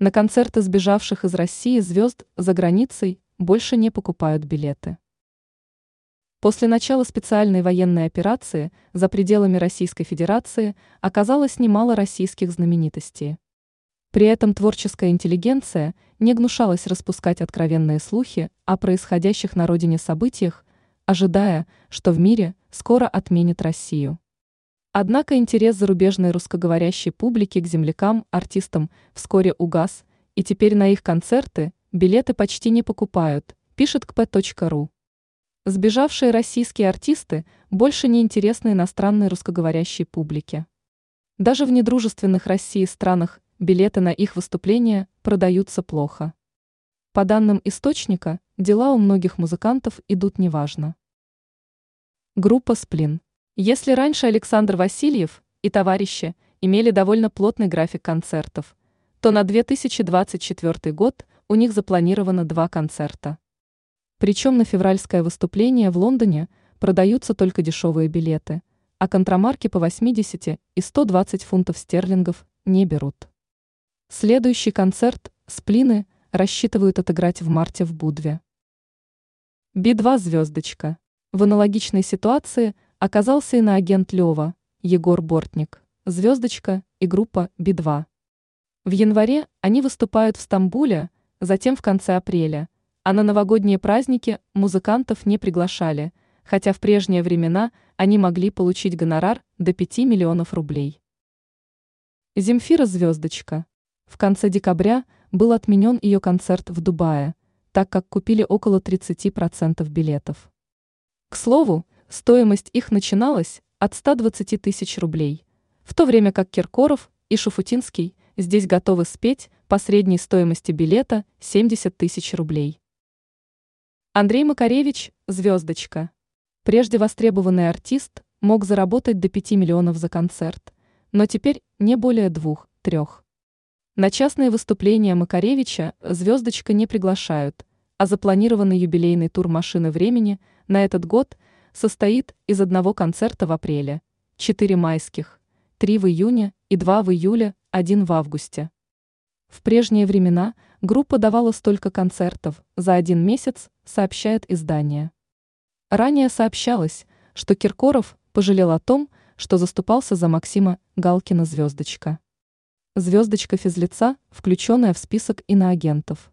На концерты сбежавших из России звезд за границей больше не покупают билеты. После начала специальной военной операции за пределами Российской Федерации оказалось немало российских знаменитостей. При этом творческая интеллигенция не гнушалась распускать откровенные слухи о происходящих на родине событиях, ожидая, что в мире скоро отменят Россию. Однако интерес зарубежной русскоговорящей публики к землякам, артистам вскоре угас, и теперь на их концерты билеты почти не покупают, пишет kp.ru. Сбежавшие российские артисты больше не интересны иностранной русскоговорящей публике. Даже в недружественных России странах билеты на их выступления продаются плохо. По данным источника, дела у многих музыкантов идут неважно. Группа «Сплин». Если раньше Александр Васильев и товарищи имели довольно плотный график концертов, то на 2024 год у них запланировано два концерта. Причем на февральское выступление в Лондоне продаются только дешевые билеты, а контрамарки по 80 и 120 фунтов стерлингов не берут. Следующий концерт «Сплины» рассчитывают отыграть в марте в Будве. Би-2 «Звездочка». В аналогичной ситуации оказался и на агент Лева, Егор Бортник, «Звездочка» и группа Би-2. В январе они выступают в Стамбуле, затем в конце апреля – а на новогодние праздники музыкантов не приглашали, хотя в прежние времена они могли получить гонорар до 5 миллионов рублей. Земфира «Звездочка». В конце декабря был отменен ее концерт в Дубае, так как купили около 30% билетов. К слову, стоимость их начиналась от 120 тысяч рублей, в то время как Киркоров и Шуфутинский здесь готовы спеть по средней стоимости билета 70 тысяч рублей. Андрей Макаревич – звездочка. Прежде востребованный артист мог заработать до 5 миллионов за концерт, но теперь не более двух-трех. На частные выступления Макаревича звездочка не приглашают, а запланированный юбилейный тур «Машины времени» на этот год состоит из одного концерта в апреле, четыре майских, три в июне и два в июле, один в августе. В прежние времена группа давала столько концертов за один месяц, сообщает издание. Ранее сообщалось, что Киркоров пожалел о том, что заступался за Максима Галкина «Звездочка». «Звездочка» физлица, включенная в список иноагентов.